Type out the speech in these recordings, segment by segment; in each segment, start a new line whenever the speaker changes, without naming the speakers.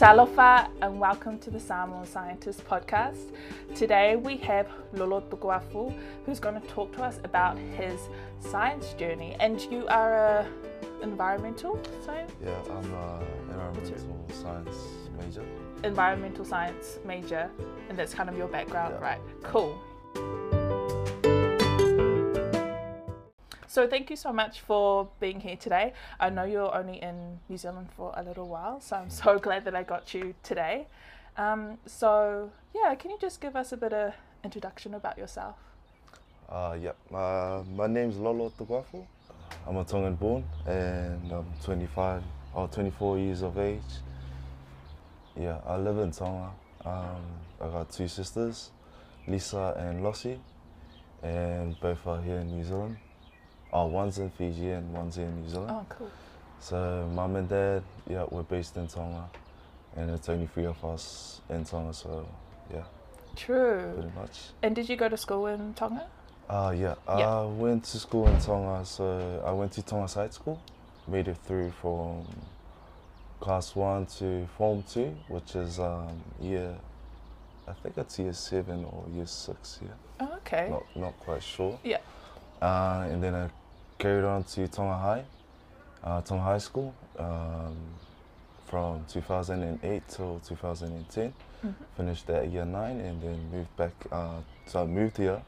Talofa and welcome to the Samoan Scientist podcast. Today we have Lolo Tukuafu who's going to talk to us about his science journey. And you are a environmental science?
Yeah, I'm an environmental science major.
Environmental science major, and that's kind of your background,
Yeah.
right? Cool. So thank you so much for being here today. I know you're only in New Zealand for a little while, so I'm so glad that I got you today. Um, so yeah, can you just give us a bit of introduction about yourself?
Uh, yeah, uh, my name's Lolo Tuguafu. I'm a Tongan born and I'm 25 or 24 years of age. Yeah, I live in Tonga. Um, I got two sisters, Lisa and Lossie, and both are here in New Zealand. Oh, one's in Fiji and one's in New Zealand.
Oh, cool.
So mum and dad, yeah, we're based in Tonga, and it's only three of us in Tonga. So yeah,
True.
pretty much.
And did you go to school in Tonga?
Uh, yeah,
Yeah.
I went to school in Tonga, so I went to Tonga Side School, made it through from class one to form two, which is um, year, I think it's year seven or year six, yeah,
Oh, okay.
not, not quite sure.
Yeah.
Uh, and then I carried on to Tonga High, uh, Tonga High School, um, from 2008 till 2010.
Mhm.
Finished there at year nine and then moved back. Uh, so I moved here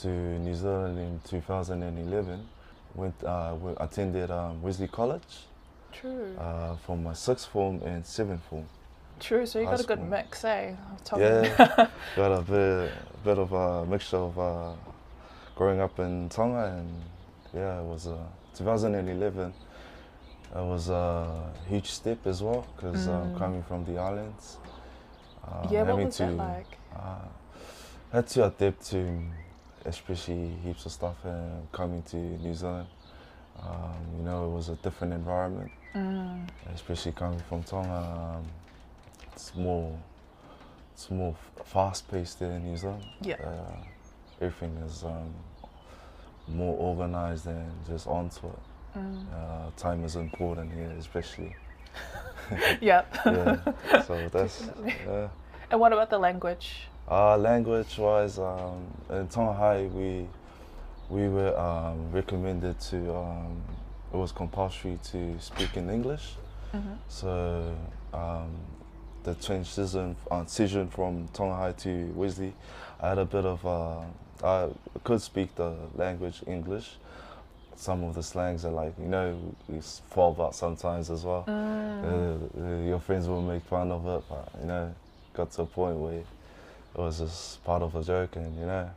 to New Zealand in 2011. Went uh, attended um, Wesley College
True.
uh, for my sixth form and seventh form.
True. So you got a good mix, eh?
Yeah, got a bit, bit of a mixture of uh, growing up in Tonga and yeah, it was uh, 2011. It was a huge step as well because um,
Mm.
coming from the islands. Uh,
yeah. What was
to,
that like?
uh, had to adapt to especially heaps of stuff and coming to New Zealand. Um, you know, it was a different environment,
Mm.
especially coming from Tonga. Um, it's more, it's more fast paced there in New Zealand.
Yeah.
Uh, everything is um, more organized and just onto it.
Mm.
Uh, time is important here, especially.
Yep.
Yeah. so that's yeah.
And what about the language?
Uh, language wise, um, in Tonga High, we we were um, recommended to. Um, it was compulsory to speak in English.
Mhm.
So um, the transition uh, transition from Tonga High to Wesley, I had a bit of. Uh, I could speak the language English. Some of the slangs are like you know we fall about sometimes as well.
Mm.
Uh, uh, your friends will make fun of it, but you know, got to a point where it was just part of a joke, and you know,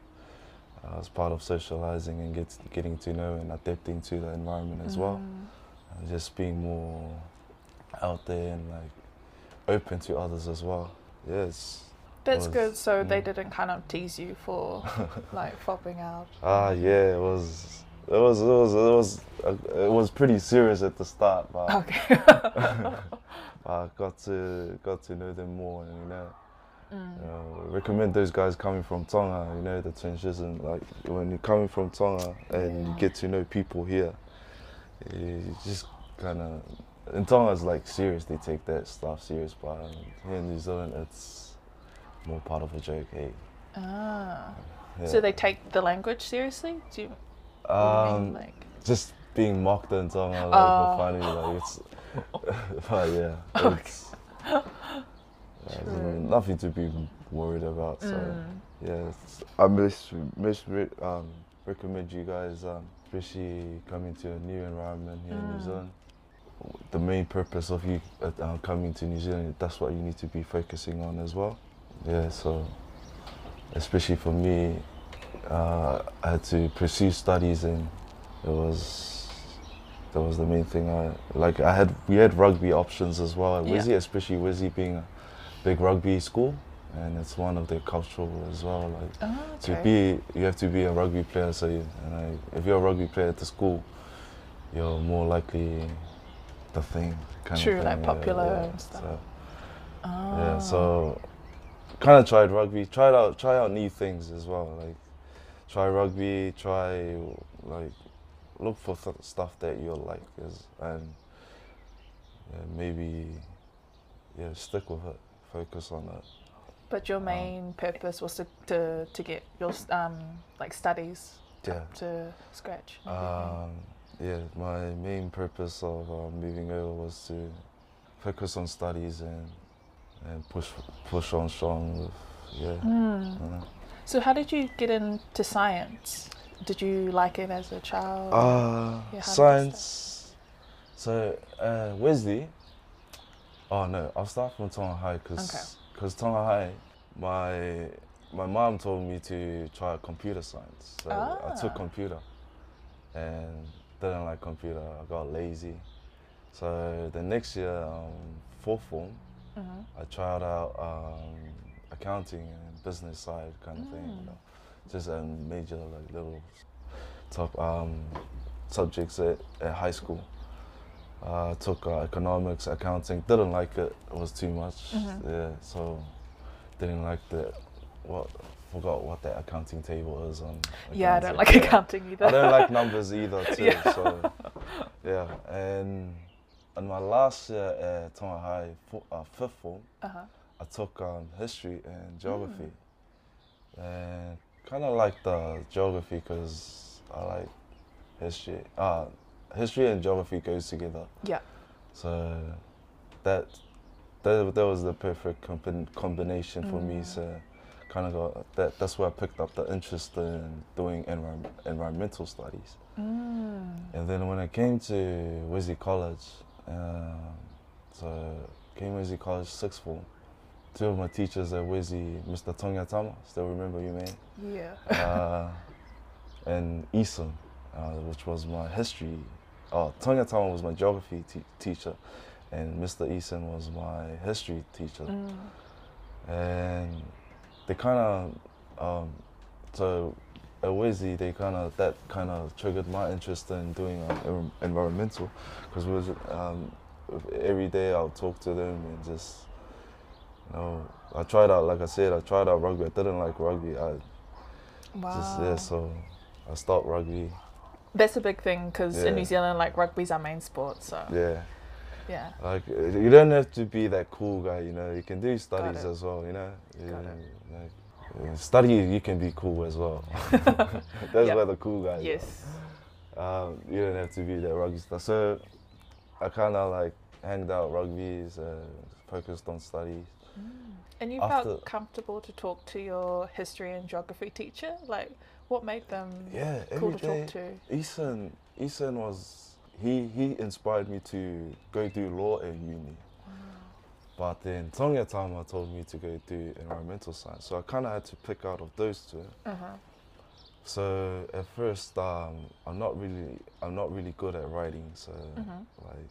uh, it was part of socializing and get, getting to know and adapting to the environment as well,
Mm.
and just being more out there and like open to others as well. Yes.
That's
was-
good. So they didn't kind of tease you for like fobbing out.
Ah, yeah, it was. It was. It was. It was. Uh, it was pretty serious at the start, but
Okay.
I got to got to know them more, and you know.
Mm.
You know, recommend those guys coming from Tonga, you know, the transition, like when you're coming from Tonga and you get to know people here, you just kind of, in Tonga it's like serious, they take that stuff serious, but um, here in New Zealand it's more part of a joke, hey.
Ah.
Yeah.
So they take the language seriously? Do you, you mean?
um,
Like,
just being mocked in Tonga, like
Oh.
funny, like it's, but yeah,
Okay.
it's, yeah,
True.
nothing to be worried about, so.
Mm.
Yes, I most most um, recommend you guys, um, especially coming to a new environment here in
Mm.
New Zealand. The main purpose of you uh, coming to New Zealand, that's what you need to be focusing on as well. Yeah, so especially for me, uh, I had to pursue studies, and it was that was the main thing. I like. I had we had rugby options as well at
Yeah.
Wizzy, especially Wizzy being a big rugby school, and it's one of their cultural as well. Like
Oh,
to be, you have to be a rugby player. So, you, and I, if you're a rugby player at the school, you're more likely the thing. Kind
True,
of
like
thing,
popular
yeah,
and stuff.
So,
Ah.
yeah, so kind of tried rugby. Tried out, try out new things as well. Like try rugby. Try like look for th- stuff that you like, is and yeah, maybe yeah, stick with it, focus on it.
But your main purpose was to, to, to get your um, like studies
Yeah.
to scratch.
Um, yeah, my main purpose of uh, moving over was to focus on studies and and push push on strong with yeah. Uh,
So how did you get into science? Did you like it as a child?
Uh,
Yeah, how did you
science. So uh, Wesley. Oh no, I'll start from Tonga High because
Okay.
Tonga High, my my mom told me to try computer science. So I took
Ah.
computer, and didn't like computer. I got lazy. So the next year, um, fourth form,
Mhm.
I tried out um, accounting and business side kind of thing. You
Mm.
know, just a major like little top um, subjects at, at high school. Uh, took uh, economics, accounting. Didn't like it. It was too much.
Mhm.
Yeah, so didn't like the what. Forgot what that accounting table is on.
Yeah, I don't like
Yeah.
accounting either.
I don't like numbers either too.
Yeah.
So yeah, and in my last year at Tonga High, fo- uh, fifth form,
Uh-huh.
I took um, history and geography, and kind of like the geography because I like history. Uh, history and geography goes together.
Yeah.
So that that, that was the perfect combi- combination for me.
Mm.
So kind of got that. That's where I picked up the interest in doing environment, environmental studies.
Mm.
And then when I came to Wesley College, um, so came Wesley College sixth form. Two of my teachers at Wesley, Mr. Tonga Tama, still remember you, man,
Yeah.
uh, and Eason, uh, which was my history. Oh, Tonga Tama was my geography te- teacher, and Mr. Eason was my history teacher
Mm.
and they kind of um, so at Wesley they kind of that kind of triggered my interest in doing um, environmental. Because was um, every day I'll talk to them and just you know I tried out like I said I tried out rugby. I didn't like rugby. I
Wow.
just yeah so I stopped rugby.
That's a big thing because in New Zealand, like rugby's our main sport. So.
Yeah.
Yeah.
like you don't have to be that cool guy you know. You can do studies as well you know. Yeah, like, study you can be cool as well that's
Yep.
where the cool guys are.
Yes.
um, you don't have to be that rugby star. So I kind of like hanged out rugby's, uh, focused on studies.
And you
After-
felt comfortable to talk to your history and geography teacher? Like, what made them
Yeah,
cool to
day.
talk to?
Eason, Eason was he he inspired me to go do law at uni. But then Tonga Tama told me to go do environmental science. So I kind of had to pick out of those two.
Uh-huh.
So at first, um, I'm not really I'm not really good at writing. So
Mhm.
like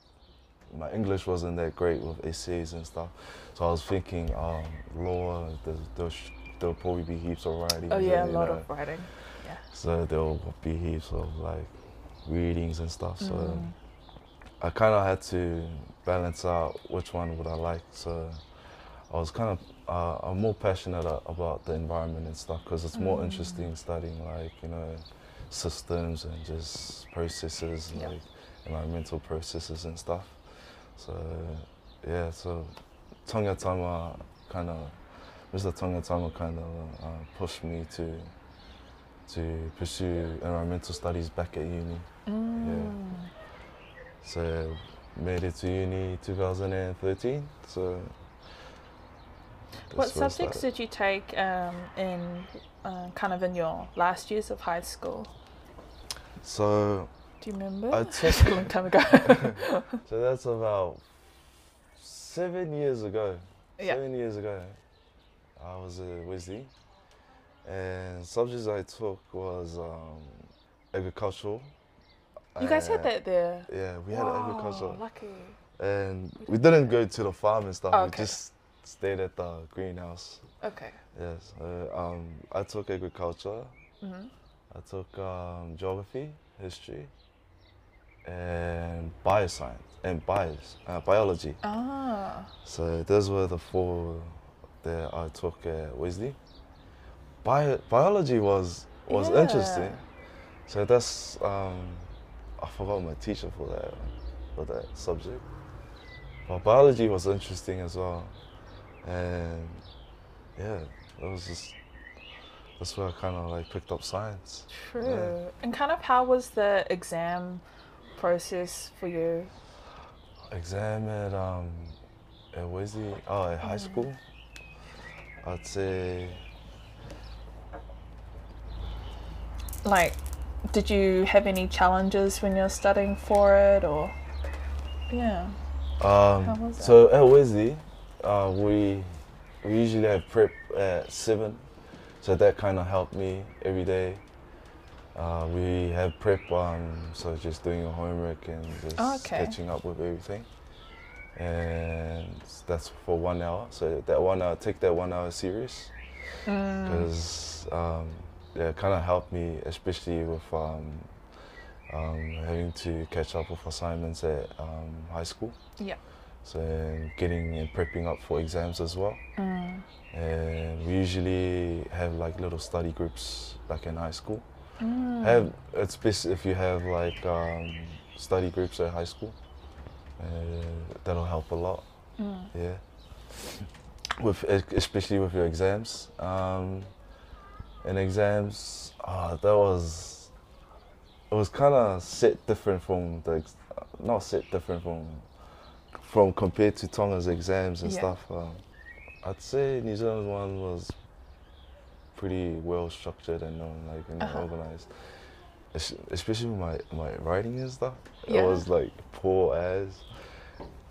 my English wasn't that great with essays and stuff. So I was thinking, um, law, there's, there'll, there'll probably be heaps of writing.
Oh yeah, a lot
know.
of writing. Yeah.
So there'll be heaps of like readings and stuff. So
Mm.
I kind of had to balance out which one would I like. So I was kind of uh, I'm more passionate about the environment and stuff because it's more
Mm.
interesting studying like you know systems and just processes
Yeah.
like environmental processes and stuff. So yeah, so Tonga Tama kind of Mr. Tonga Tama kind of uh, pushed me to to pursue environmental studies back at uni.
Mm.
So made it to uni 2013. So
What
that's where I
subjects did you take um, in uh, kind of in your last years of high school?
So
Do you remember?
I took
a long time ago.
so that's about seven years ago.
Yeah.
Seven years ago, I was at Wesley, and subjects I took was um, agricultural.
You guys had that there.
Yeah, we had
Wow,
agriculture,
Lucky.
and we didn't go to the farm and stuff.
Oh,
We just stayed at the greenhouse.
Okay.
Yes, uh, um, I took agriculture.
hmm
I took um, geography, history, and bioscience and bios, uh, biology.
Ah.
So those were the four that I took at Wesley. Bio, biology was was
Yeah.
interesting. So that's um, I forgot my teacher for that for that subject. but biology was interesting as well, and yeah, it was just that's where I kind of like picked up science.
True. And kind of how was the exam process for you?
Exam at um at Wesley, oh at high school. I'd say
Like, did you have any challenges when you're studying for it, or yeah?
Um so at Wesley, uh, we we usually have prep at seven, so that kind of helped me every day. Uh, we have prep, um, so just doing your homework and just
Oh, okay.
catching up with everything. And that's for one hour. So that one hour, take that one hour serious
Mm,
because um, it kind of helped me, especially with um, um, having to catch up with assignments at um, high school.
Yeah.
So getting and prepping up for exams as well.
mm,
And we usually have like little study groups, like in high school.
mm.
Have it's best if you have like um, study groups at high school. Uh, that'll help a lot.
Mm.
Yeah. With especially with your exams. Um, and exams, ah, that was it was kind of set different from the not set different from from compared to Tonga's exams and
Yeah.
stuff. Um, I'd say New Zealand's one was pretty well structured and like know,
Uh-huh.
organized. Es- Especially with my my writing and stuff,
Yeah.
it was like poor as.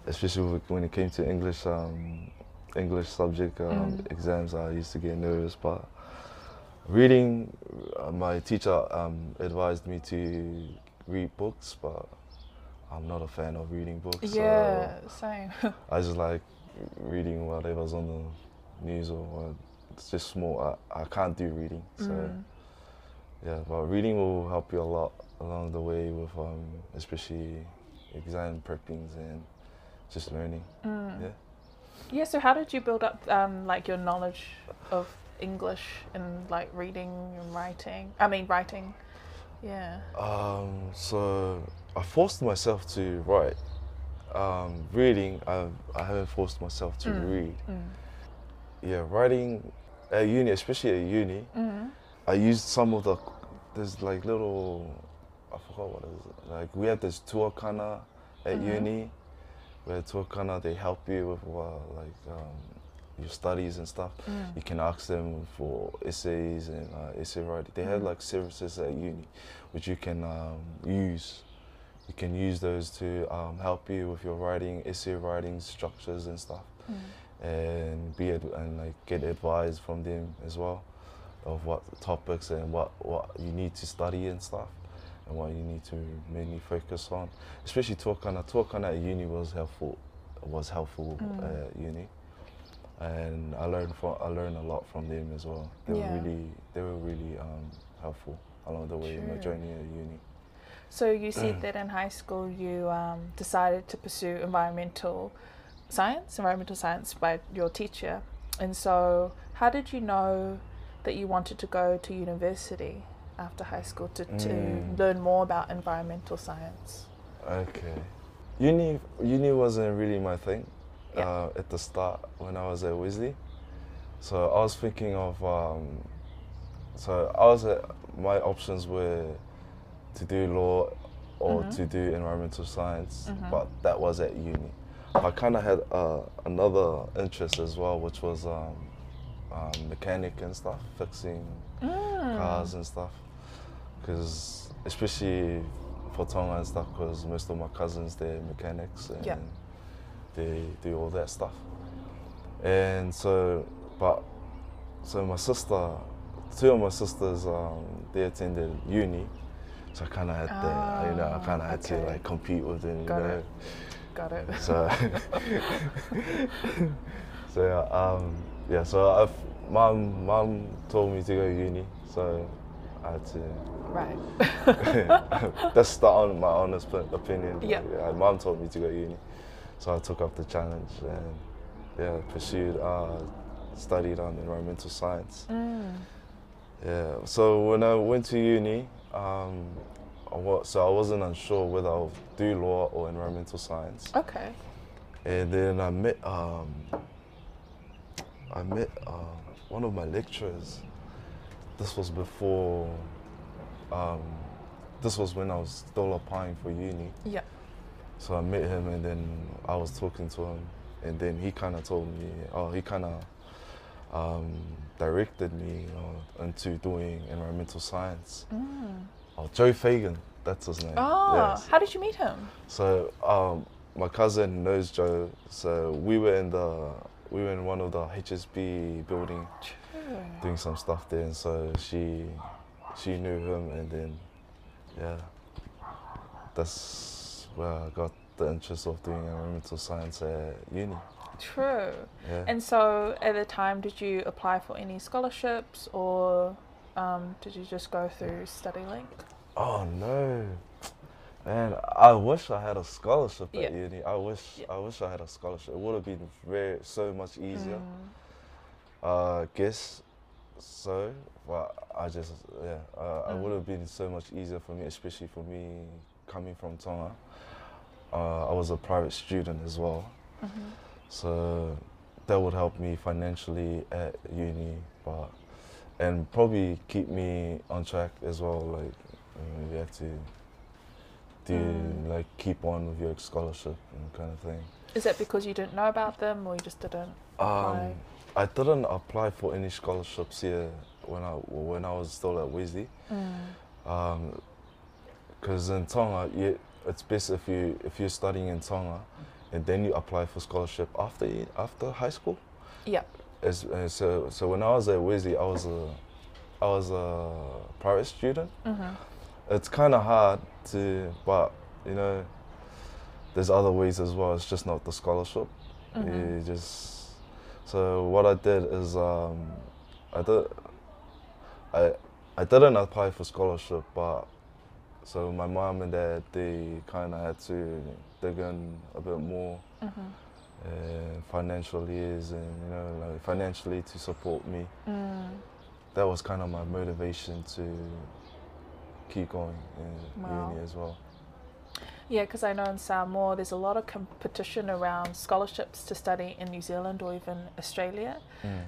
Especially when it came to English, um, English subject um,
Mm.
exams, I used to get nervous. But reading, uh, my teacher um, advised me to read books, but I'm not a fan of reading books. so
Yeah, same.
I just like reading whatever's on the news or what. It's just small. I, I can't do reading. So
Mm.
yeah, but reading will help you a lot along the way with um, especially exam preppings and just learning.
Mm.
Yeah.
Yeah. So how did you build up um, like your knowledge of English and like reading and writing? I mean writing. Yeah.
Um, so I forced myself to write. Um, reading, I I haven't forced myself to
Mm.
read.
Mm.
Yeah, writing at uni, especially at uni,
Mm.
I used some of the there's like little I forgot what it is. Like we have this tuakana at
Mhm.
uni where tuakana they help you with uh, like um, your studies and stuff.
Mm.
You can ask them for essays and uh, essay writing. They have
Mhm.
like services at uni which you can um, use. You can use those to um, help you with your writing, essay writing structures and stuff
Mm.
and be ad- and like get advice from them as well of what topics and what what you need to study and stuff and what you need to mainly focus on especially Tuakana Tuakana at uni was helpful was helpful
Mm.
at uni and I learned from I learned a lot from them as well they
Yeah.
were really they were really um, helpful along the way in my journey at uni
So you said that in high school you um, decided to pursue environmental science, environmental science by your teacher. And so how did you know that you wanted to go to university after high school to, to
Mm.
learn more about environmental science?
Okay. Uni uni wasn't really my thing
Yeah.
uh, at the start when I was at Wesley. So I was thinking of um, so I was at, my options were to do law or
Mhm.
to do environmental science,
Mhm.
but that was at uni. I kind of had uh, another interest as well, which was um, um, mechanic and stuff, fixing
Mm.
cars and stuff. Because especially for Tonga and stuff, because most of my cousins they're mechanics and
Yeah.
They do all that stuff. And so, but so my sister, two of my sisters, um, they attended uni, so I kind of had to, you know, I
Ah,
kind of had to like compete with them, you
Got
know.
it. Got it.
So, so yeah, um, yeah. So I've, mom, mom told me to go uni, so I had to.
right.
That's the my honest opinion.
Yeah.
My mom told me to go uni, so I took up the challenge and yeah, pursued, uh, studied on environmental science.
Mm.
Yeah. So when I went to uni, um, I wa- so I wasn't unsure whether I'll do law or environmental science.
Okay.
and then I met um, I met um, one of my lecturers. This was before. Um, this was when I was still applying for uni.
Yeah.
So I met him, and then I was talking to him, and then he kind of told me, oh, he kind of um, directed me you know, into doing environmental science.
Mm.
Oh, Joe Fagan, that's his name.
Oh,
Yes.
how did you meet him?
So um, my cousin knows Joe. So we were in the we were in one of the HSB building
True.
doing some stuff there, and so she she knew him, and then yeah, that's where I got the interest of doing environmental science at uni.
True.
Yeah.
And so at the time, did you apply for any scholarships or um, did you just go through StudyLink?
oh no, man! I wish I had a scholarship at
Yeah.
uni. I wish
Yeah.
I wish I had a scholarship. It would have been very so much easier.
Mm.
Uh, guess so, but I just yeah, uh, it
Mm.
would have been so much easier for me, especially for me coming from Tonga. Uh, I was a private student as well,
Mhm.
so that would help me financially at uni, but and probably keep me on track as well. Like you have to do
Mm.
like keep on with your scholarship and kind of thing.
Is that because you didn't know about them or you just didn't?
Um, I didn't apply for any scholarships here when I when I was still at Wesley,
Mm.
Because in Tonga, you, it's best if you if you're studying in Tonga, and then you apply for scholarship after after high school.
Yeah.
As, uh, so so when I was at Wesley, I was a I was a private student.
hmm
It's kind of hard to, but you know, there's other ways as well. It's just not the scholarship.
Mhm.
You just so what I did is um, I did I I didn't apply for scholarship, but so my mom and dad they kind of had to dig in a bit more
hmm
uh, financially is and you know like financially to support me.
Mm.
That was kind of my motivation to keep going in
Wow.
uni as well.
Yeah, because I know in Samoa there's a lot of competition around scholarships to study in New Zealand or even Australia.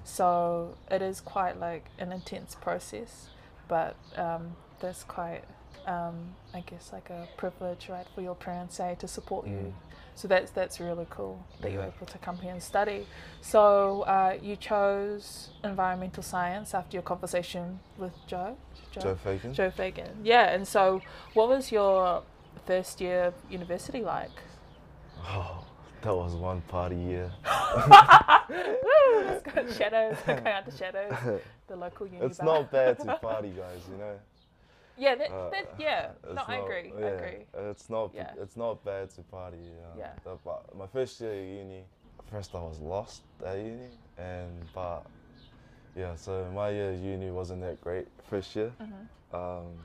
So it is quite like an intense process, but um, there's quite, um, I guess, like a privilege, right, for your parents, say, to support you.
Mm.
So that's that's really cool that you're able to come here and study. So uh, you chose environmental science after your conversation with Joe.
Joe Fagan.
Joe Fagan. Yeah, and so what was your first year of university like?
Oh, that was one party year.
Woo, let's go shadows, going out to shadows, the local uni
it's
bar.
not bad to party, guys. You know.
Yeah, that,
Uh,
that yeah. No,
It's
I
not-
agree. I agree.
It's not.
Yeah.
It's not bad to party. Yeah.
Yeah.
The- but my first year at uni, first I was lost at uni, and but yeah. So my year at uni wasn't that great first year.
Mhm.
Um,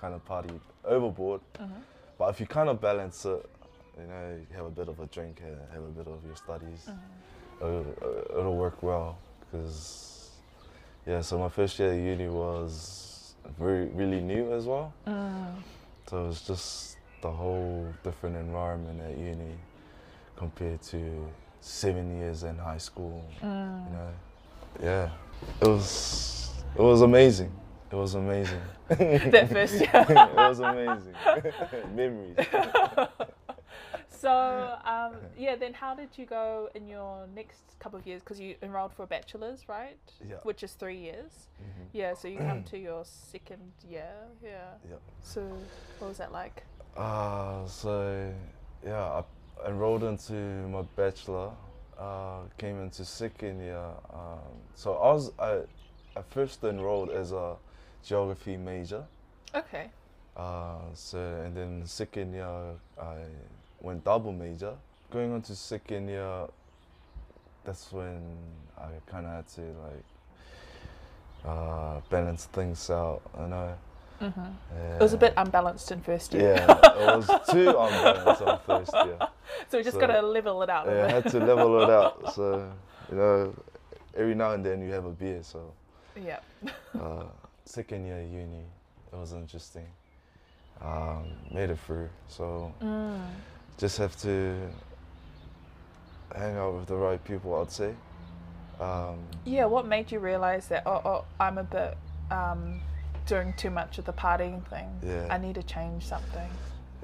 kind of party overboard.
Mhm.
But if you kind of balance it, you know, you have a bit of a drink, and have a bit of your studies,
Mhm.
it'll, it'll work well. Because yeah, so my first year at uni was very really new as well.
Mm.
So it was just the whole different environment at uni compared to seven years in high school.
Mm.
You know, yeah, it was it was amazing. It was amazing.
that first year.
it was amazing. Memories.
So um, yeah, then how did you go in your next couple of years? Because you enrolled for a bachelor's, right?
Yeah.
Which is three years.
Mhm.
Yeah. So you come to your second year. Yeah.
Yep.
So what was that like?
Uh, so yeah, I enrolled into my bachelor. Uh, came into second year. Um, so I was I, I first enrolled as a geography major.
Okay.
Uh, so and then second year I went double major. Going on to second year, that's when I kind of had to like uh, balance things out. You know.
hmm
Yeah.
It was a bit unbalanced in first year.
Yeah, it was too unbalanced on first year.
so we just
So-
got to level it out.
Yeah, I had to level it out. So, you know, every now and then you have a beer. So,
yeah.
uh, second year uni, it was interesting. Um, made it through. So,
Mm.
Just have to hang out with the right people. I'd say. Um,
Yeah, what made you realize that? Oh, oh I'm a bit um, doing too much of the partying thing.
Yeah.
I need to change something.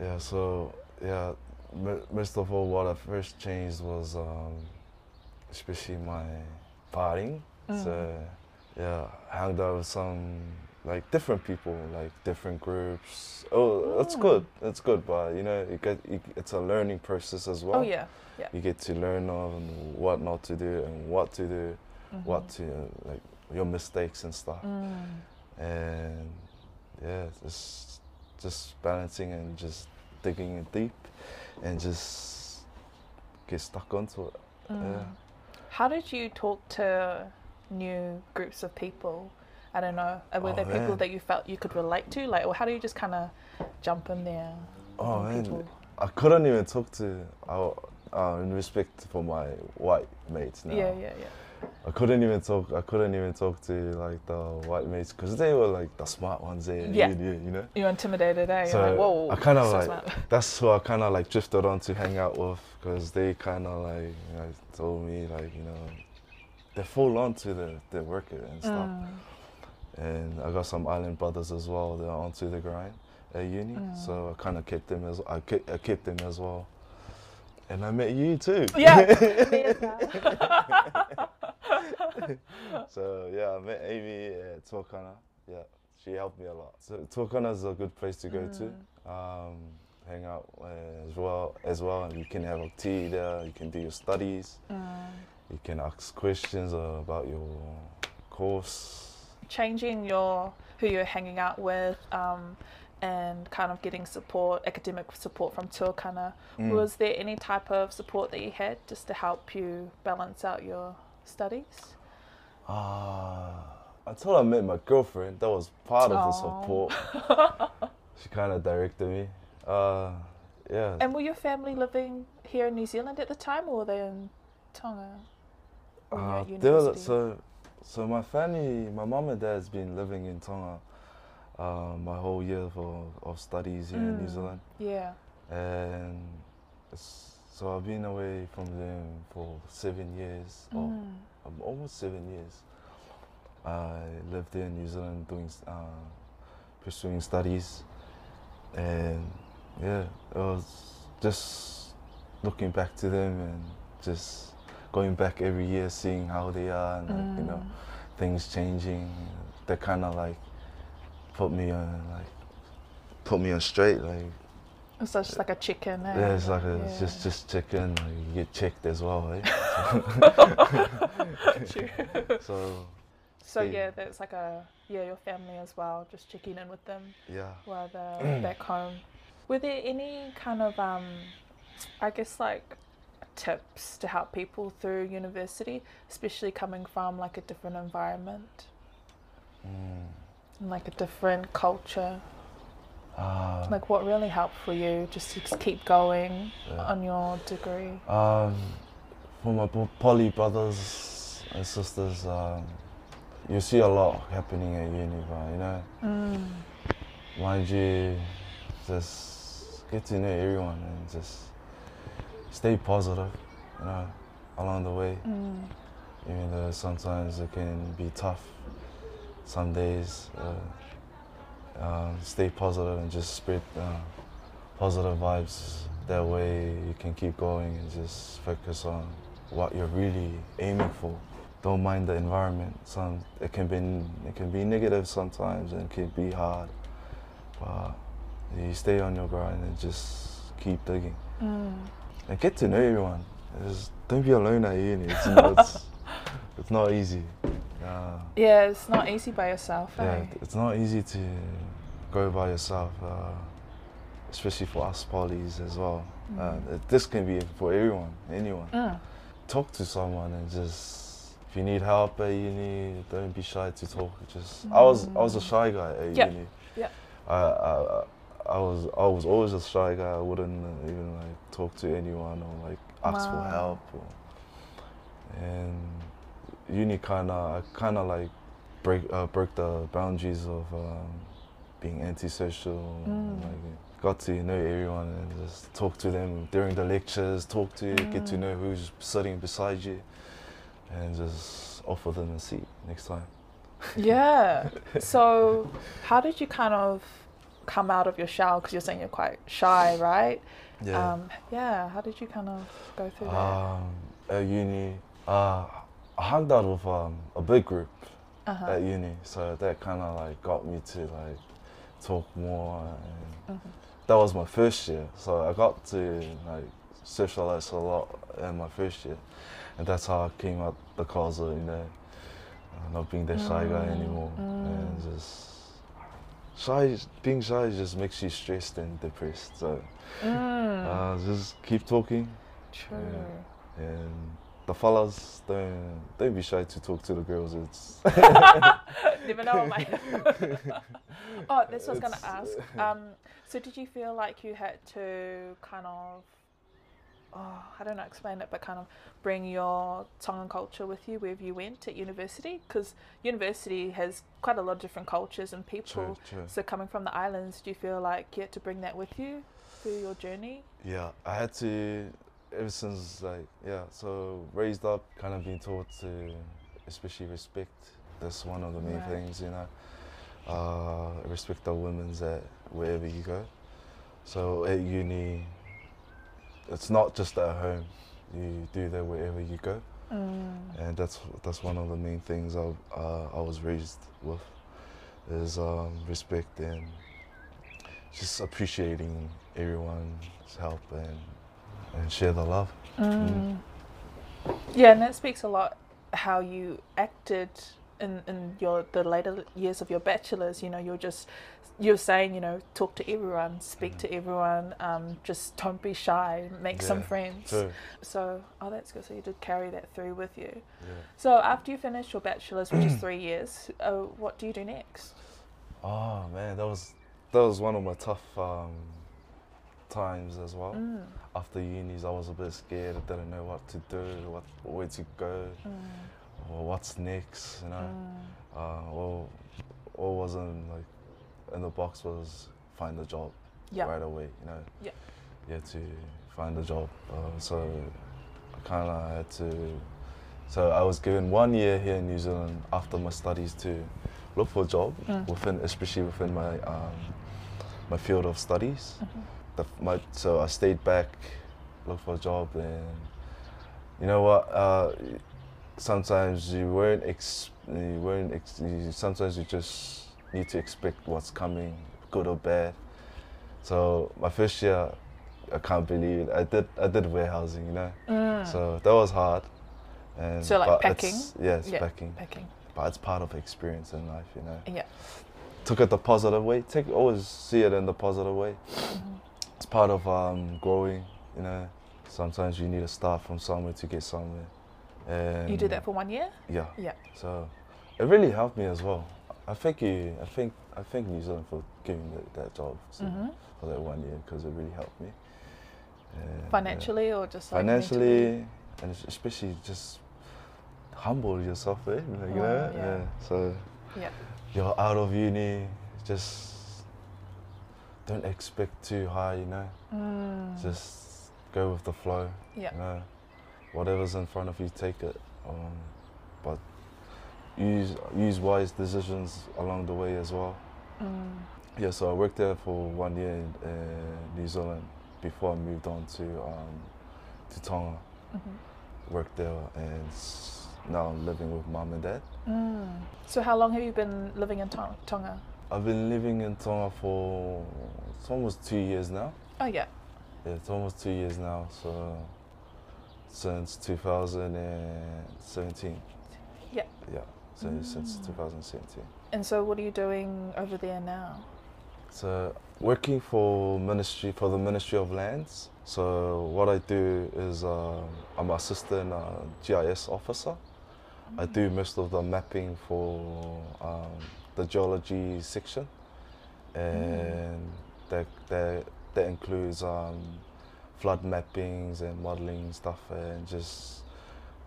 Yeah, so yeah, m- most of all, what I first changed was um, especially my partying.
Mm.
So yeah, hanged out with some like different people, like different groups. Oh, it's
Mm.
good. It's good, but you know, you get you, it's a learning process as well.
oh yeah. Yeah.
You get to learn on what not to do and what to do, what
Mhm.
to like your mistakes and stuff
Mm.
and yeah, just just balancing and just digging in deep, and just get stuck onto it.
Mm.
Yeah.
How did you talk to new groups of people? I don't know. Were
Oh,
there people
man.
that you felt you could relate to? Like, or how do you just kind of jump in there?
Oh man,
people?
I couldn't even talk to. I, uh, in respect for my white mates now.
Yeah, yeah, yeah.
I couldn't even talk. I couldn't even talk to like the white mates because they were like the smart ones there.
Yeah.
uni, you know.
You're intimidated, eh? You're
So
like, whoa.
I kind of
so
like
smart.
that's who I kind of like drifted on to hang out with because they kind of like you know, told me like you know they full on to the the work and stuff.
Mm.
And I got some island brothers as well. They're onto the grind at uni,
Mm.
so I kind of kept them as I kept, I kept them as well. And I met you too.
Yeah. me as well.
so yeah, I met Amy at Tuakana. Yeah, she helped me a lot. So Tuakana is a good place to go
Mm.
to. Um, hang out as well as well, and you can have a tea there. You can do your studies.
Mm.
You can ask questions about your course.
Changing your who you're hanging out with, um, and kind of getting support, academic support from Tuakana.
Mm.
Was there any type of support that you had just to help you balance out your studies?
Ah, until I met my girlfriend, that was part of the support. she kind of directed me. Uh, yeah.
And were your family living here in New Zealand at the time, or were they in Tonga? were
Uh, there was- so, so my family, my mom and dad's been living in Tonga uh, my whole year for, of studies here in New
Mm.
Zealand,
Yeah.
and so I've been away from them for seven years, or
Mm.
um, almost seven years. I lived there in New Zealand doing uh, pursuing studies, and yeah, it was just looking back to them and just going back every year, seeing how they are, and like, you know,
Mm.
things changing. They kind of like put me on like put me on straight, like
So it's just like a chicken. Eh?
yeah, it's like a
Yeah.
just just checking. Like, you get checked as well, eh? So
So
Yeah.
yeah, that's like a yeah your family as well, just checking in with them
yeah.
while they're back home. Were there any kind of um, I guess like tips to help people through university, especially coming from like a different environment
Mm.
and like a different culture?
Uh,
Like what really helped for you just to keep going
Yeah.
on your degree?
Um, for my po- poly brothers and sisters, um, you see a lot happening at uni, you know,
Mm.
mind you, just get to know everyone and just stay positive, you know, along the way.
Mm.
Even though sometimes it can be tough, some days, uh, um, stay positive and just spread uh, positive vibes. That way you can keep going and just focus on what you're really aiming for. Don't mind the environment. Some it can be it can be negative sometimes and it can be hard, but you stay on your grind and just keep digging
Mm.
And get to know everyone. Just don't be alone at uni. It's, it's, it's not easy. Uh,
Yeah, it's not easy by yourself.
yeah,
eh?
it's not easy to go by yourself, uh, especially for us polys as well. Uh,
Mm.
this can be for everyone, anyone.
Mm.
Talk to someone and just if you need help at uni, don't be shy to talk. Just I was I was a shy guy at
Yep,
uni.
yep.
I, I I was I was always a shy guy. I wouldn't even like talk to anyone or like ask for help. Or, and uni kind of I kind of like break uh, broke the boundaries of um, being antisocial, and,
Mm.
like got to know everyone and just talk to them during the lectures, talk to, get to
Mm.
know who's sitting beside you, and just offer them a seat next time.
Yeah. So, how did you kind of come out of your shell? Because you're saying you're quite shy, right?
Yeah.
Um, yeah. How did you kind of go through that?
Um, at uni, uh, I hung out with um, a big group
Uh-huh.
at uni, so that kind of like got me to like talk more. And
Mhm.
That was my first year, so I got to like socialize a lot in my first year, and that's how I came out the closet, you know, not being that shy guy
Mm,
anymore, and
mm.
just shy. Being shy just makes you stressed and depressed. So
Mm,
uh, just keep talking,
true.
and the fellas don't don't be shy to talk to the girls. It's
Never know. My oh, this was gonna ask. Um, so did you feel like you had to kind of, oh, I don't know, explain it, but kind of bring your Tongan culture with you wherever you went at university? Because university has quite a lot of different cultures and people.
true, true.
So coming from the islands, do you feel like you had to bring that with you through your journey?
Yeah, I had to ever since like yeah, so raised up, kind of being taught to especially respect. That's one of the main
Right.
things, you know. Uh, respect the women's at wherever you go. So at uni, it's not just at home. You do that wherever you go,
Mm.
and that's that's one of the main things I uh, I was raised with, is um, respect and just appreciating everyone's help and and share the love.
Mm. Yeah, and that speaks a lot how you acted in, in your the later years of your bachelor's. You know, you're just you're saying you know talk to everyone, speak to everyone, um, just don't be shy, make some friends.
True.
So oh, that's good. So you did carry that through with you.
Yeah.
So after you finish your bachelor's, which is three years, uh, what do you do next?
Oh man, that was that was one of my tough um, times as well.
Mm.
After unis, I was a bit scared. I didn't know what to do, what where to go,
Mm.
Or what's next. You know,
Mm.
uh, all all wasn't like in the box was find a job
Yeah.
right away. You know,
Yeah.
had to find a job. Uh, so I kind of had to. So I was given one year here in New Zealand after my studies to look for a job
Mm.
within, especially within my um, my field of studies.
Mhm.
The, my, so I stayed back, looked for a job, and you know what? Uh, sometimes you weren't ex- you weren't ex- sometimes you just need to expect what's coming, good or bad. So my first year, I can't believe it. I did I did warehousing, you know.
Mm.
So that was hard. And
So, like, packing?
It's, yeah, it's
Yeah.
packing,
Packing.
but it's part of experience in life, you know.
Yeah.
Took it the positive way. Take always see it in the positive way.
Mhm.
It's part of um, growing, you know. Sometimes you need to start from somewhere to get somewhere. And
You did that for one year.
yeah.
Yeah.
So it really helped me as well. I thank you. I think I thank New Zealand for giving me that, job so,
hmm
for that one year because it really helped me. And, yeah.
Financially or just like
financially,
mentally?
and especially just humble yourself, eh? Like, you
Wow,
know?
yeah.
So
Yeah.
you're out of uni, just don't expect too high, you know.
Mm.
Just go with the flow.
Yeah.
You know, whatever's in front of you, take it. Um, but use use wise decisions along the way as well.
Mm.
Yeah, so I worked there for one year in uh, New Zealand before I moved on to um, to Tonga.
Mhm.
Worked there and now I'm living with mom and dad.
Mm. So how long have you been living in Tong- Tonga?
I've been living in Tonga for it's almost two years now.
Oh yeah.
Yeah, it's almost two years now. So since 2017.
Yeah.
Yeah, so since
Mm.
2017.
And so what are you doing over there now?
So working for ministry for the Ministry of Lands. So what I do is um, I'm assistant uh, GIS officer. I do most of the mapping for um, the geology section, and that that that includes um, flood mappings and modeling stuff, and just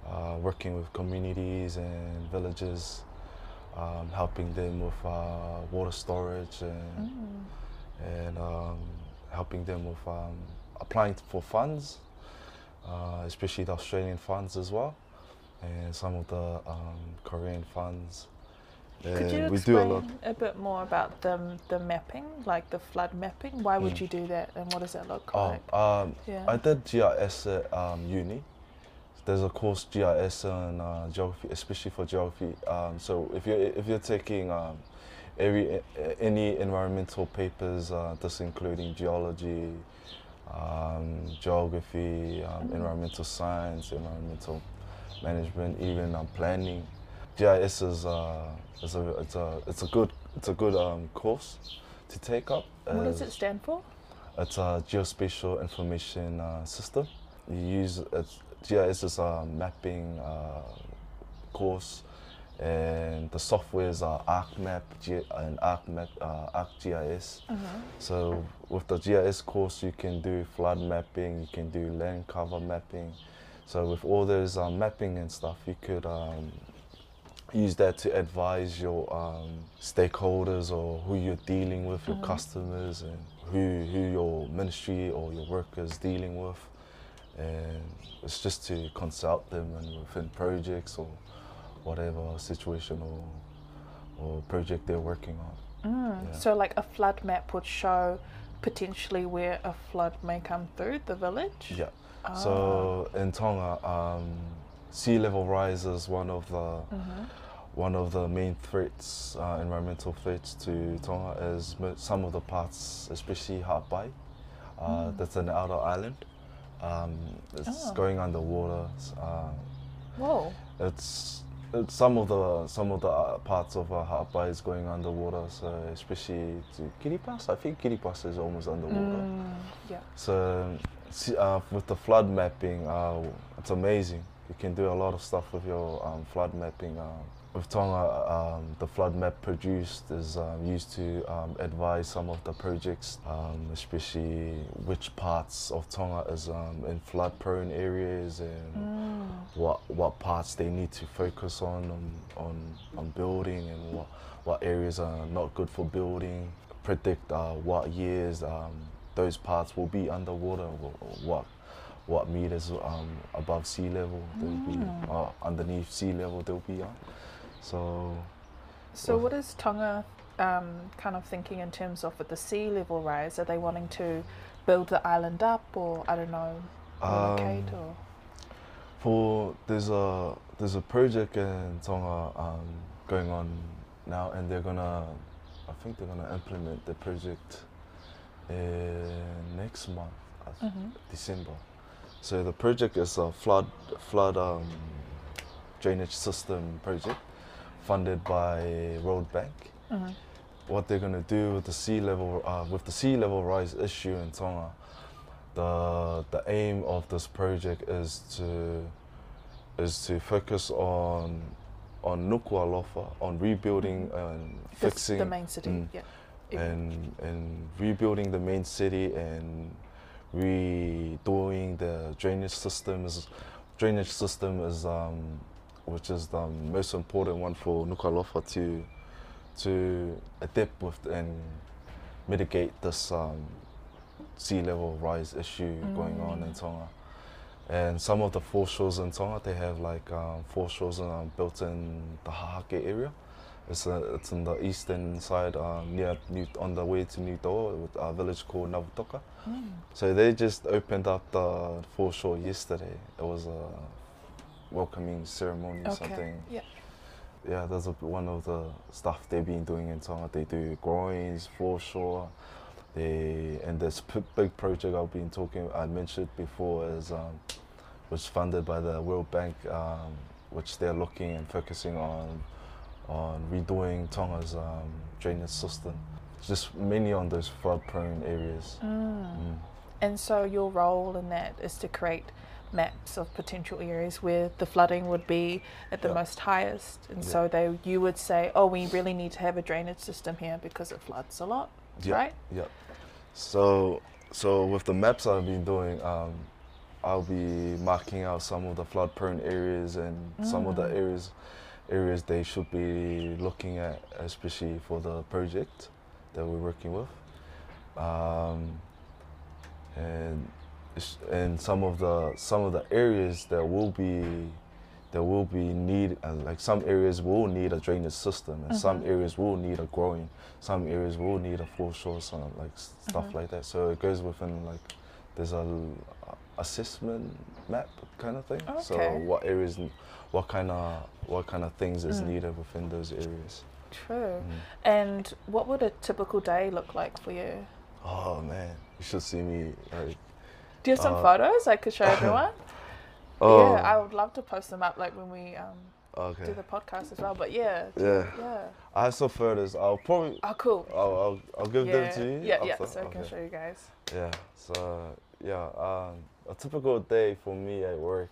uh, working with communities and villages, um, helping them with uh, water storage and
Mm.
and um, helping them with um, applying for funds, uh, especially the Australian funds as well, and some of the um, Korean funds.
Could you explain
do a lot.
a bit more about the the mapping, like the flood mapping? Why would
Mm.
you do that, and what does that look
Oh,
like?
um,
Yeah.
I did GIS at um, uni. There's a course GIS and uh, geography, especially for geography. Um, so if you're if you're taking um, every any environmental papers, uh, this including geology, um, geography, um,
Mhm.
environmental science, environmental management, even um, planning, GIS is uh, is a it's a it's a good it's a good um, course to take up.
what does it stand for?
it's a geospatial information uh, system. You use it's, GIS is a mapping uh, course, and the softwares are ArcMap G- and ArcMap uh, ArcGIS.
Mm-hmm.
So with the GIS course, you can do flood mapping, you can do land cover mapping. So with all those uh, mapping and stuff, you could um, use that to advise your um, stakeholders or who you're dealing with, your
Mhm.
customers, and who who your ministry or your workers dealing with. And it's just to consult them and within projects or whatever situation or or project they're working on.
Mm.
Yeah.
So, like a flood map would show potentially where a flood may come through the village.
Yeah.
Ah.
So in Tonga, um, sea level rise is one of the
Mhm.
One of the main threats, uh, environmental threats to Tonga is some of the parts, especially Ha'apai, uh,
Mm.
that's an outer island. Um, it's
Oh.
going underwater. Uh,
Whoa.
it's it's some of the some of the uh, parts of uh, Ha'apai is going underwater. So especially to Kiribati, I think Kiribati is almost underwater.
Mm. Yeah.
So uh, with the flood mapping, uh, it's amazing. You can do a lot of stuff with your um, flood mapping. Uh, with Tonga, um, the flood map produced is um, used to um, advise some of the projects, um, especially which parts of Tonga is um, in flood-prone areas and
Mm.
what what parts they need to focus on on on, on building and what what areas are not good for building. Predict uh, what years um, those parts will be underwater, or, or what what meters um, above sea level they'll be
Mm.
uh, underneath sea level they'll be on. So
So, what is Tonga um, kind of thinking in terms of with the sea level rise? Are they wanting to build the island up, or I don't know, relocate,
Um,
or
For there's a there's a project in Tonga um, going on now, and they're gonna I think they're gonna implement the project in next month, uh,
Mhm.
December. So the project is a flood flood um, drainage system project funded by World Bank.
Mhm.
What they're gonna do with the sea level uh, with the sea level rise issue in Tonga, the the aim of this project is to is to focus on on Nuku'alofa, on rebuilding and
This-
fixing
the main city?
mm,
Yeah.
And and rebuilding the main city and redoing the drainage systems. Drainage system is um, which is the most important one for Nuku'alofa to to adapt with and mitigate this um, sea level rise issue going on in
Mm.
Tonga. And some of the foreshores in Tonga, they have like um, foreshores um, built in the Hahake area. It's, uh, it's in the eastern side um, near New, on the way to New Toa with a village called Navutoka.
Mm.
So they just opened up the foreshore yesterday. It was a welcoming ceremony or
Okay.
something
Yeah.
yeah, that's a, one of the stuff they've been doing in Tonga. They do groins, foreshore. They and this p- big project I've been talking, I mentioned before, is um, was funded by the World Bank, um, which they're looking and focusing on on redoing Tonga's um, drainage system, just mainly on those flood-prone areas.
Mm.
Mm.
And so your role in that is to create maps of potential areas where the flooding would be at the most highest. And so they you would say, oh, we really need to have a drainage system here because it floods a lot, right?
Yeah. So so with the maps I've been doing, um, I'll be marking out some of the flood prone areas and some of the
Mm.
areas areas they should be looking at, especially for the project that we're working with. Um, and and some of the some of the areas there will be there will be need uh, like some areas will need a drainage system and some
Mhm.
areas will need a groin some areas will need a foreshore some like stuff
Mhm.
like that so it goes within like there's a assessment map kind of thing so what areas what kind of what kind of things is
Mm.
needed within those areas
True.
Mm.
And what would a typical day look like for you?
oh man you should see me like
Do you have some
Uh,
photos I could show everyone?
oh
Yeah, I would love to post them up like when we um,
okay
do the podcast as well. But yeah,
Yeah.
yeah.
I have some photos. I'll probably
Oh, cool.
I'll I'll, I'll give
yeah,
them to you.
yeah, yeah. So I can
Okay.
show you guys.
Yeah. So yeah, um, a typical day for me at work.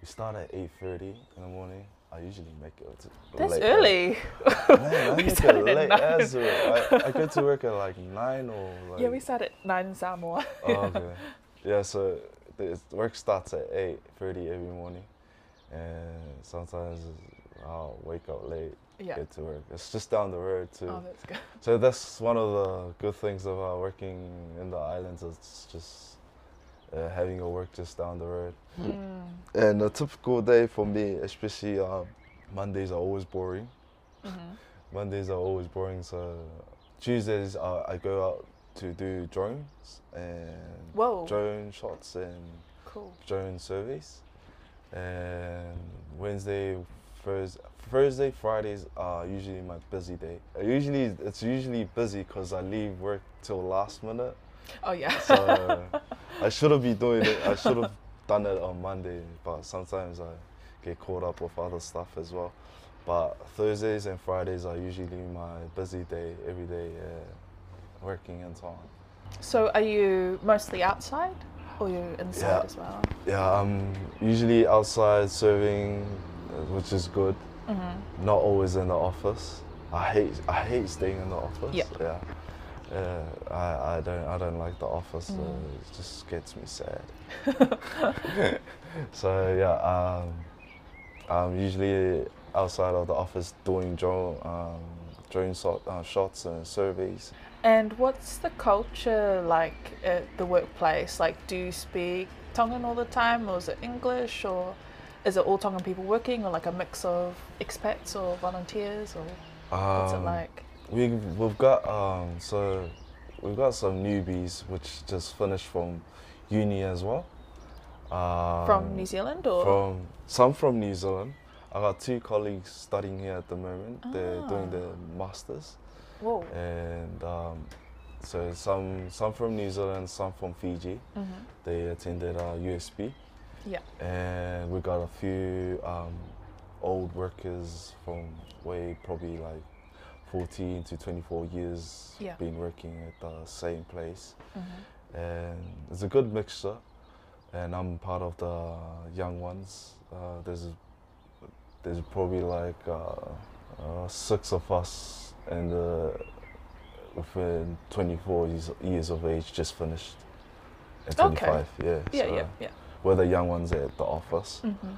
We start at eight thirty in the morning. I usually make it to
That's
late
early.
Man, I
We
make
started
it
at
late
nine.
as well. I, I go to work at like nine or like.
yeah, we start at nine in Samoa.
Oh, okay. Yeah, so the work starts at eight thirty every morning, and sometimes I'll wake up late,
yeah.
get to work. It's just down the road too.
Oh, that's good.
So that's one of the good things about working in the islands. It's just uh, having your work just down the road.
Mm.
And a typical day for me, especially um, Mondays are always boring.
hmm
Mondays are always boring. So Tuesdays uh, I go out to do drones and
Whoa.
drone shots and
Cool.
drone surveys. And Wednesday, Thursday, Thursday, Fridays are usually my busy day. I usually it's usually busy because I leave work till last minute.
Oh yeah.
So I should have been doing it. I should have done it on Monday, but sometimes I get caught up with other stuff as well. But Thursdays and Fridays are usually my busy day every day, uh, working and so on.
so are you mostly outside or you inside
Yeah.
as well?
Yeah, I'm usually outside serving, uh, which is good.
hmm
Not always in the office. I hate I hate staying in the office.
Yep.
Yeah. Yeah, I, I don't I don't like the office. Uh,
Mm.
it just gets me sad. so yeah, um, I'm usually outside of the office doing drone um, drone shot, uh, shots and surveys.
And what's the culture like at the workplace? Like, do you speak Tongan all the time, or is it English, or is it all Tongan people working, or like a mix of expats or volunteers, or what's it
Um,
like?
We we've got um so we've got some newbies which just finished from uni as well. Um,
From New Zealand, or
From some from New Zealand. I got two colleagues studying here at the moment. They're doing
Ah.
their masters,
whoa?
and um, so some some from New Zealand, some from Fiji.
hmm
They attended uh, USP.
Yeah.
And we got a few um, old workers from way probably like 14 to 24 years
Yeah.
been working at the same place.
hmm
And it's a good mixture. And I'm part of the young ones. Uh, there's there's probably like uh, uh, six of us and uh, within 24 years, years of age just finished.
Okay.
25, yeah.
Yeah,
so
yeah, yeah.
We're the young ones at the office
hmm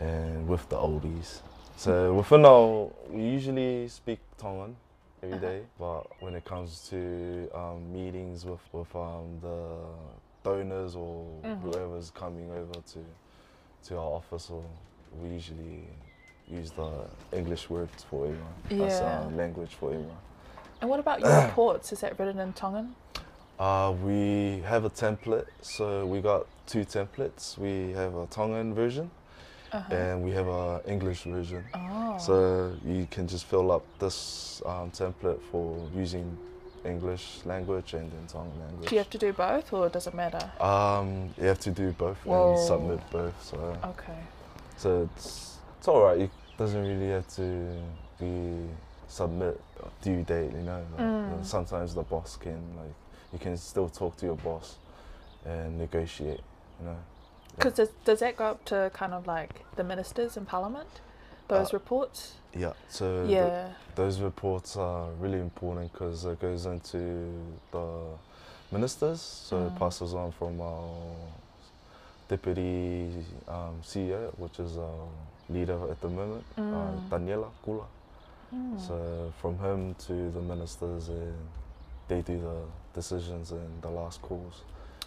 and with the oldies. So within our, we usually speak Tongan every
Uh-huh.
day, but when it comes to um, meetings with, with um, the donors or
Mhm.
whoever's coming over to to our office, or we usually use the English words for everyone. That's
Yeah.
our language for everyone.
And what about your reports? Is that written in Tongan?
Uh, we have a template, so we got two templates. We have a Tongan version
Uh-huh.
and we have a English version.
oh.
So you can just fill up this um, template for using English language and then Tongan language.
do you have to do both, or does it matter?
Um, you have to do both
Whoa.
and submit both. So,
Okay.
so it's it's all right. It doesn't really have to be submit a due date. You know, like,
Mm.
sometimes the boss can like you can still talk to your boss and negotiate. You know.
Because does, does that go up to kind of like the ministers in Parliament? Those
Uh,
reports?
Yeah. So the-
yeah.
those reports are really important because it goes into the ministers, so
Mm.
it passes on from our deputy um, CEO, which is our leader at the moment, uh,
Mm.
Taniela Kula.
Mm.
So from him to the ministers, and they do the decisions and the last calls.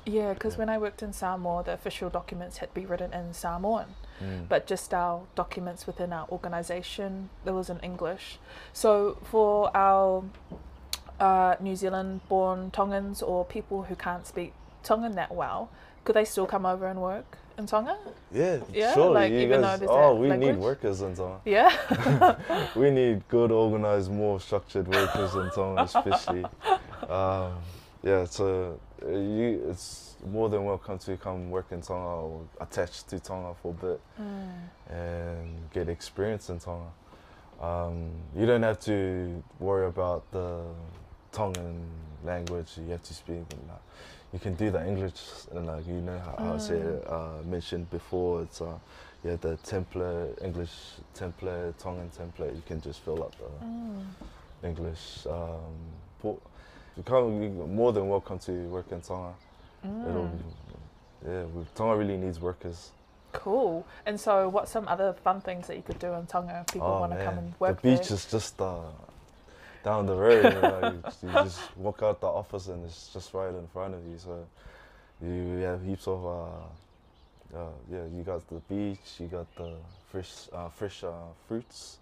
Yeah, because when I worked in Samoa, the official documents had to be written in Samoan,
Mm.
but just our documents within our organisation, there was in English. So for our uh, New Zealand-born Tongans or people who can't speak Tongan that well, could they still come over and work in Tonga?
yeah,
Yeah,
surely
like,
you
even though
guys. Oh,
that
we need workers in Tonga.
Yeah.
we need good, organized, more structured workers in Tonga, especially. Um, yeah, so uh, you, it's more than welcome to come work in Tonga or attach to Tonga for a bit
Mm.
and get experience in Tonga. Um, you don't have to worry about the Tongan language you have to speak. And, uh, you can do the English, and like you know how I said uh, mentioned before. It's uh, yeah the template English template Tongan template. You can just fill up the
Mm.
English. Um, po- you come you're more than welcome to work in Tonga. It'll,
Mm.
yeah, we, Tonga really needs workers.
Cool. And so, what's some other fun things that you could do in Tonga if people
Oh,
want to come and work
The beach
there?
is just uh, down the road. you, you, you just walk out the office and it's just right in front of you. So you have heaps of uh, uh, yeah. You got the beach. You got the fresh uh, fresh uh, fruits,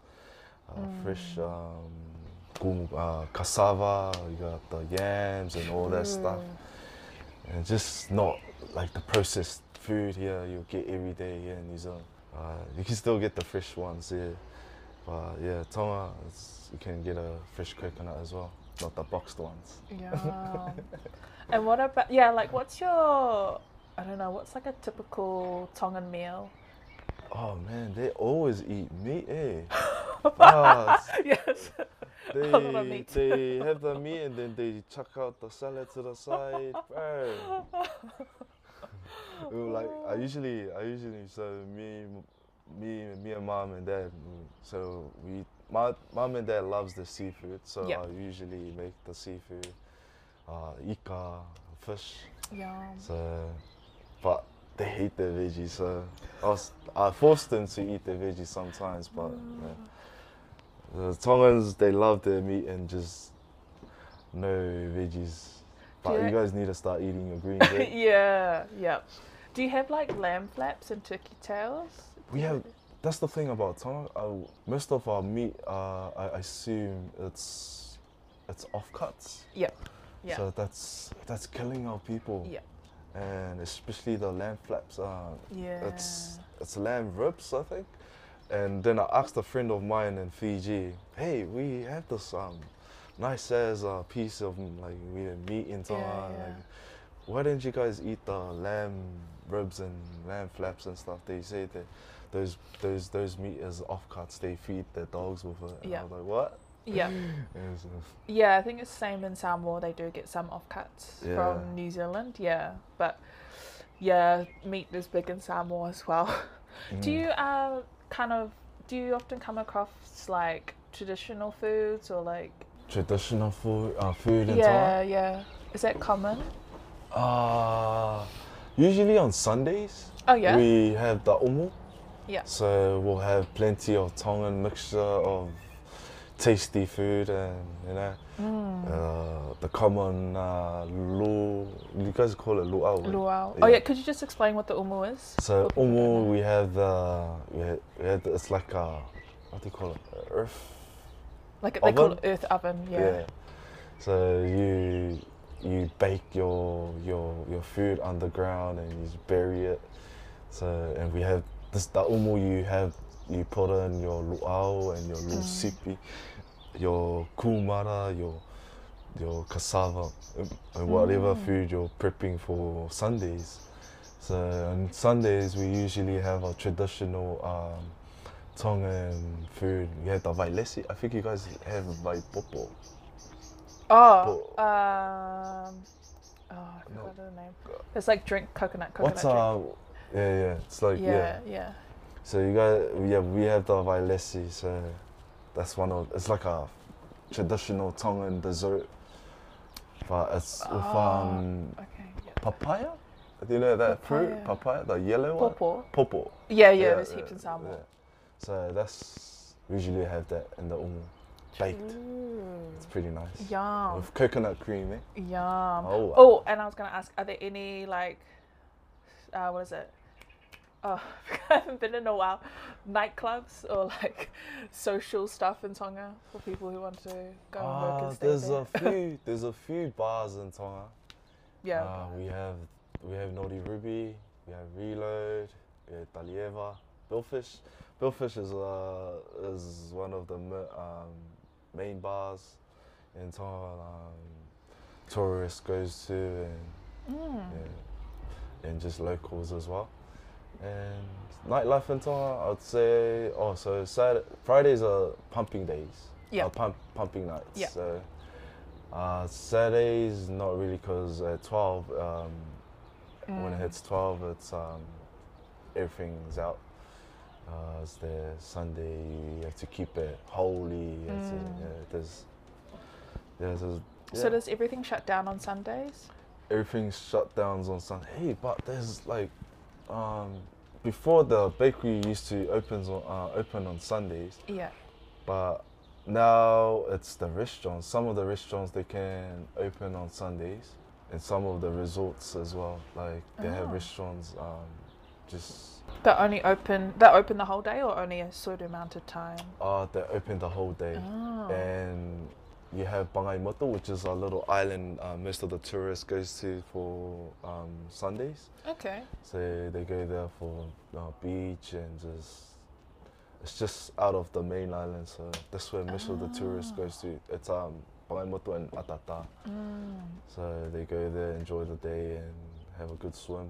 uh, fresh
Mm.
um, uh, cassava. You got the yams and all that stuff.
Mm.
And just not like the processed food here you get every day here in New Zealand. Uh, you can still get the fresh ones here. But yeah, Tonga, it's, you can get a fresh coconut as well, not the boxed ones.
Yeah. and what about yeah? Like, what's your I don't know. What's like a typical Tongan meal?
Oh man, they always eat meat, eh? Ah,
yes.
they,
lot of meat.
they have the meat and then they chuck out the salad to the side, bro. Like I usually, I usually so me, me, me and mom and dad. So we, my mom and dad loves the seafood, so
Yeah.
I usually make the seafood, uh, ika, fish.
Yeah.
So, but they hate the veggies, so I was I forced them to eat the veggies sometimes. But yeah. the Tongans they love their meat and just no veggies. But
Do
you guys need to start eating your greens.
yeah. Yeah. Do you have like lamb flaps and turkey tails?
We have. That's the thing about Tonga. Uh, most of our meat, uh, I assume it's it's offcuts.
Yeah. Yeah.
So that's that's killing our people.
Yeah.
And especially the lamb flaps. Uh,
yeah.
It's it's lamb ribs, I think. And then I asked a friend of mine in Fiji, "Hey, we have this um nice as uh, piece of mm, like we have meat in Tonga.
Yeah, yeah.
Like, why didn't you guys eat the lamb ribs and lamb flaps and stuff?" They say that those those those meat is offcuts. They feed their dogs with it. And
Yeah.
I was like, "What?"
yeah.
And
Yeah, I think it's the same in Samoa. They do get some offcuts
Yeah.
from New Zealand. Yeah, but yeah, meat is big in Samoa as well. Do
Mm.
you uh kind of do you often come across like traditional foods or like
traditional food, uh, food in
yeah
Tonga?
yeah is that common?
Uh, usually on Sundays.
Oh yeah
We have the umu.
Yeah.
So we'll have plenty of Tongan mixture of tasty food and you know
mm.
uh, the common uh, lu. You guys call it luau.
luau. Oh yeah, could you just explain what the umu is?
So
for people who don't
umu, we have the we have, we have the, it's like a what do you call it? Uh, Earth.
like they call
oven?
it earth oven. Yeah.
So you you bake your your your food underground and you bury it. So and we have this the umu you have you put in your luau and your
Mm.
lusipi, your kumara, your your cassava, and- and whatever
Mm.
food you're prepping for Sundays. So on Sundays we usually have a traditional um, Tongan food. We have the vailesi. I think you guys have vaipopo.
Oh, um, oh, I
No.
the name. It's like drink coconut coconut
What's
drink.
uh? Yeah, yeah. It's like yeah.
yeah, yeah.
So you got yeah, we have the vailesi. So that's one of it's like a traditional Tongan dessert, but it's with
Ah,
um
Okay. Yeah.
papaya. Do you know that fruit?
Papaya.
Papaya, the yellow one.
Popo.
Popo.
Yeah, yeah. there's heaps in Samoa.
So that's usually have that in the umu. baked.
Ooh.
It's pretty nice.
Yum.
With coconut cream, eh?
Yum.
Oh, wow.
Oh, and I was gonna ask, are there any like, uh, what is it? Oh, I haven't been in a while. Nightclubs or like social stuff in Tonga for people who want to go and work
Ah,
and stay
there's
there.
a few. There's a few bars in Tonga.
yeah.
Uh, we have we have Naughty Ruby. We have Reload. We have Talieva. Billfish. Billfish is uh is one of the um, main bars in Tonga. Um, tourists goes to and
Mm.
yeah, and just locals as well. And nightlife in Tonga, I'd say. Oh, so Saturday, Fridays are pumping days.
Yeah.
Uh, pump, pumping nights.
Yeah.
So uh, Saturdays not really because at twelve, um, when it
Mm.
hits twelve, it's um, everything's out. Uh, it's the Sunday. You have to keep it holy. You have to,
Mm.
yeah, there's, yeah, there's,
So does everything shut down on Sundays?
Everything shut downs on Sunday. Hey, but there's like, um, before the bakery used to opens on, uh, open on Sundays,
Yeah.
but now it's the restaurants. Some of the restaurants they can open on Sundays, and some of the resorts as well. Like they have
Oh.
restaurants, um, just
They're only open. They're open the whole day, or only a certain amount of time.
uh, they open the whole day.
Oh.
and you have Pangaimotu, which is a little island uh, most of the tourists goes to for um, Sundays.
Okay.
So they go there for uh, beach and just it's just out of the main island. So that's where most of the tourists
Ah.
goes to. It's um Pangaimotu and Atata.
Mm.
So they go there, enjoy the day, and have a good swim,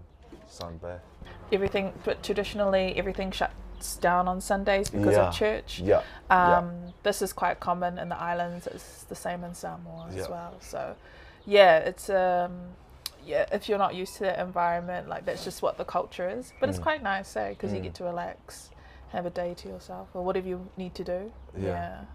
sunbath.
Everything, but traditionally everything shuts down on Sundays because
Yeah.
of church.
Yeah. yeah.
Um, This is quite common in the islands. It's the same in Samoa as well. So, yeah, it's um, yeah. If you're not used to that environment, like that's just what the culture is. But it's
Mm.
quite nice, eh? Because you
Mm.
get to relax, have a day to yourself, or whatever you need to do.
Yeah.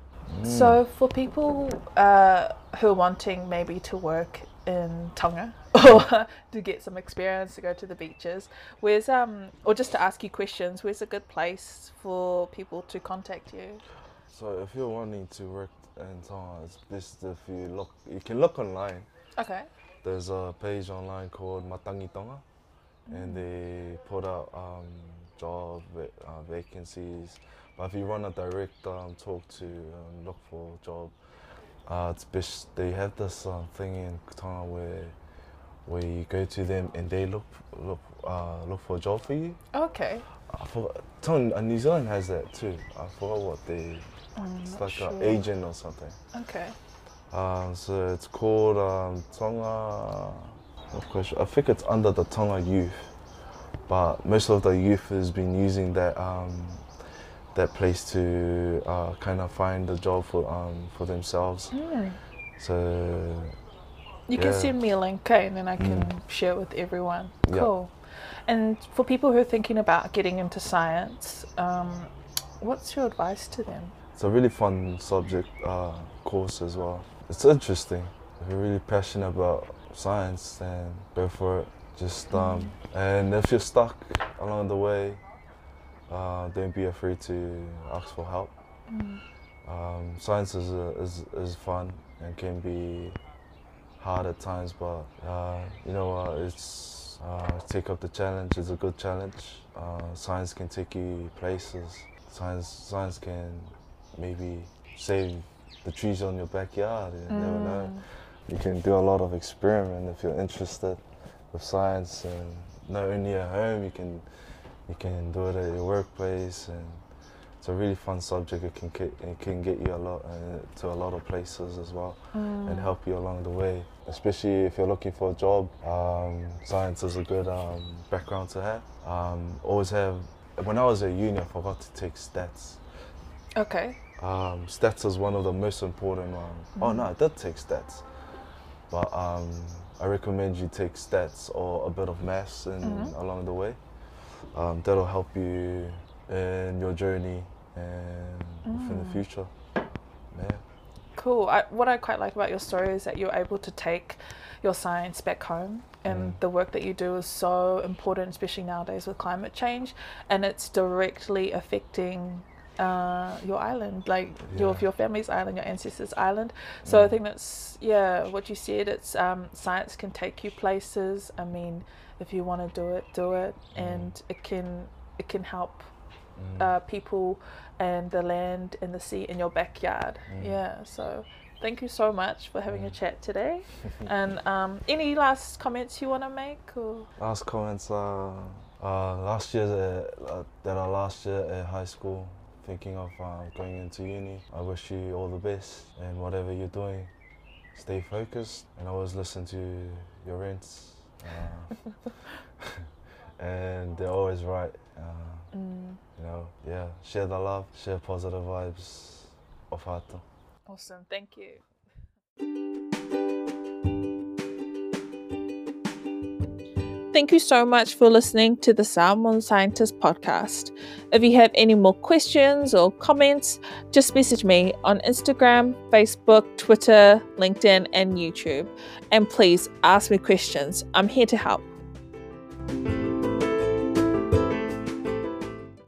Mm.
So for people uh, who are wanting maybe to work in Tonga or to get some experience to go to the beaches, where's um or just to ask you questions, where's a good place for people to contact you?
So if you're wanting to work in Tonga, it's best if you look. You can look online.
Okay.
There's a page online called Matangi Tonga, and they put out um, job uh, vacancies. But if you want a direct um, talk to um, look for job, uh, it's best they have this thing in Tonga where where you go to them and they look look uh, look for a job for you.
Okay.
I forgot, Tonga, uh, New Zealand has that too. I forgot what they.
I'm
It's like
sure.
an agent or something.
Okay.
Um, so it's called um, Tonga. Of course, I think it's under the Tonga Youth, but most of the youth has been using that um, that place to uh, kind of find a job for um, for themselves.
Hmm.
So
You can send me a link, okay, and then I can
Mm.
share it with everyone.
Yeah.
Cool. And for people who are thinking about getting into science, um, what's your advice to them?
it's a really fun subject uh, course as well. It's interesting. If you're really passionate about science, then go for it. Just um, and if you're stuck along the way, uh, don't be afraid to ask for help. Um, science is, uh, is is fun and can be hard at times, but uh, you know what? It's uh, take up the challenge. It's a good challenge. Uh, science can take you places. Science science can maybe save the trees on your backyard. You never know. You can do a lot of experiment if you're interested with science, and not only at home. You can you can do it at your workplace, and it's a really fun subject. It can get, it can get you a lot uh, to a lot of places as well, and help you along the way. Especially if you're looking for a job, um, science is a good um, background to have. Um, always have. When I was at uni, I forgot to take stats.
Okay.
Um, stats is one of the most important ones. Oh no, I did take stats, but um, I recommend you take stats or a bit of maths in,
Mhm.
along the way. Um, that'll help you in your journey and in the
Mm.
future. Yeah.
Cool. I, what I quite like about your story is that you're able to take your science back home, and
Mm.
the work that you do is so important, especially nowadays with climate change, and it's directly affecting uh, your island, like your
Yeah.
your family's island, your ancestors' island. So I
Mm.
think that's yeah, what you said. It's um, science can take you places. I mean, if you want to do it, do it,
Mm.
and it can it can help
Mm.
uh, people and the land and the sea in your backyard.
Mm.
Yeah. So thank you so much for having a
Mm.
chat today. and um, any last comments you want to make? Or
Last comments. Uh, uh, last year, uh, that are last year at high school, thinking of uh, going into uni. I wish you all the best and whatever you're doing, stay focused and always listen to your rents. And they're always right. Uh,
mm,
you know, yeah. Share the love, share positive vibes of Hato.
awesome. Thank you. Thank you so much for listening to the Salmon Scientist podcast. If you have any more questions or comments, just message me on Instagram, Facebook, Twitter, LinkedIn, and YouTube. And please ask me questions. I'm here to help.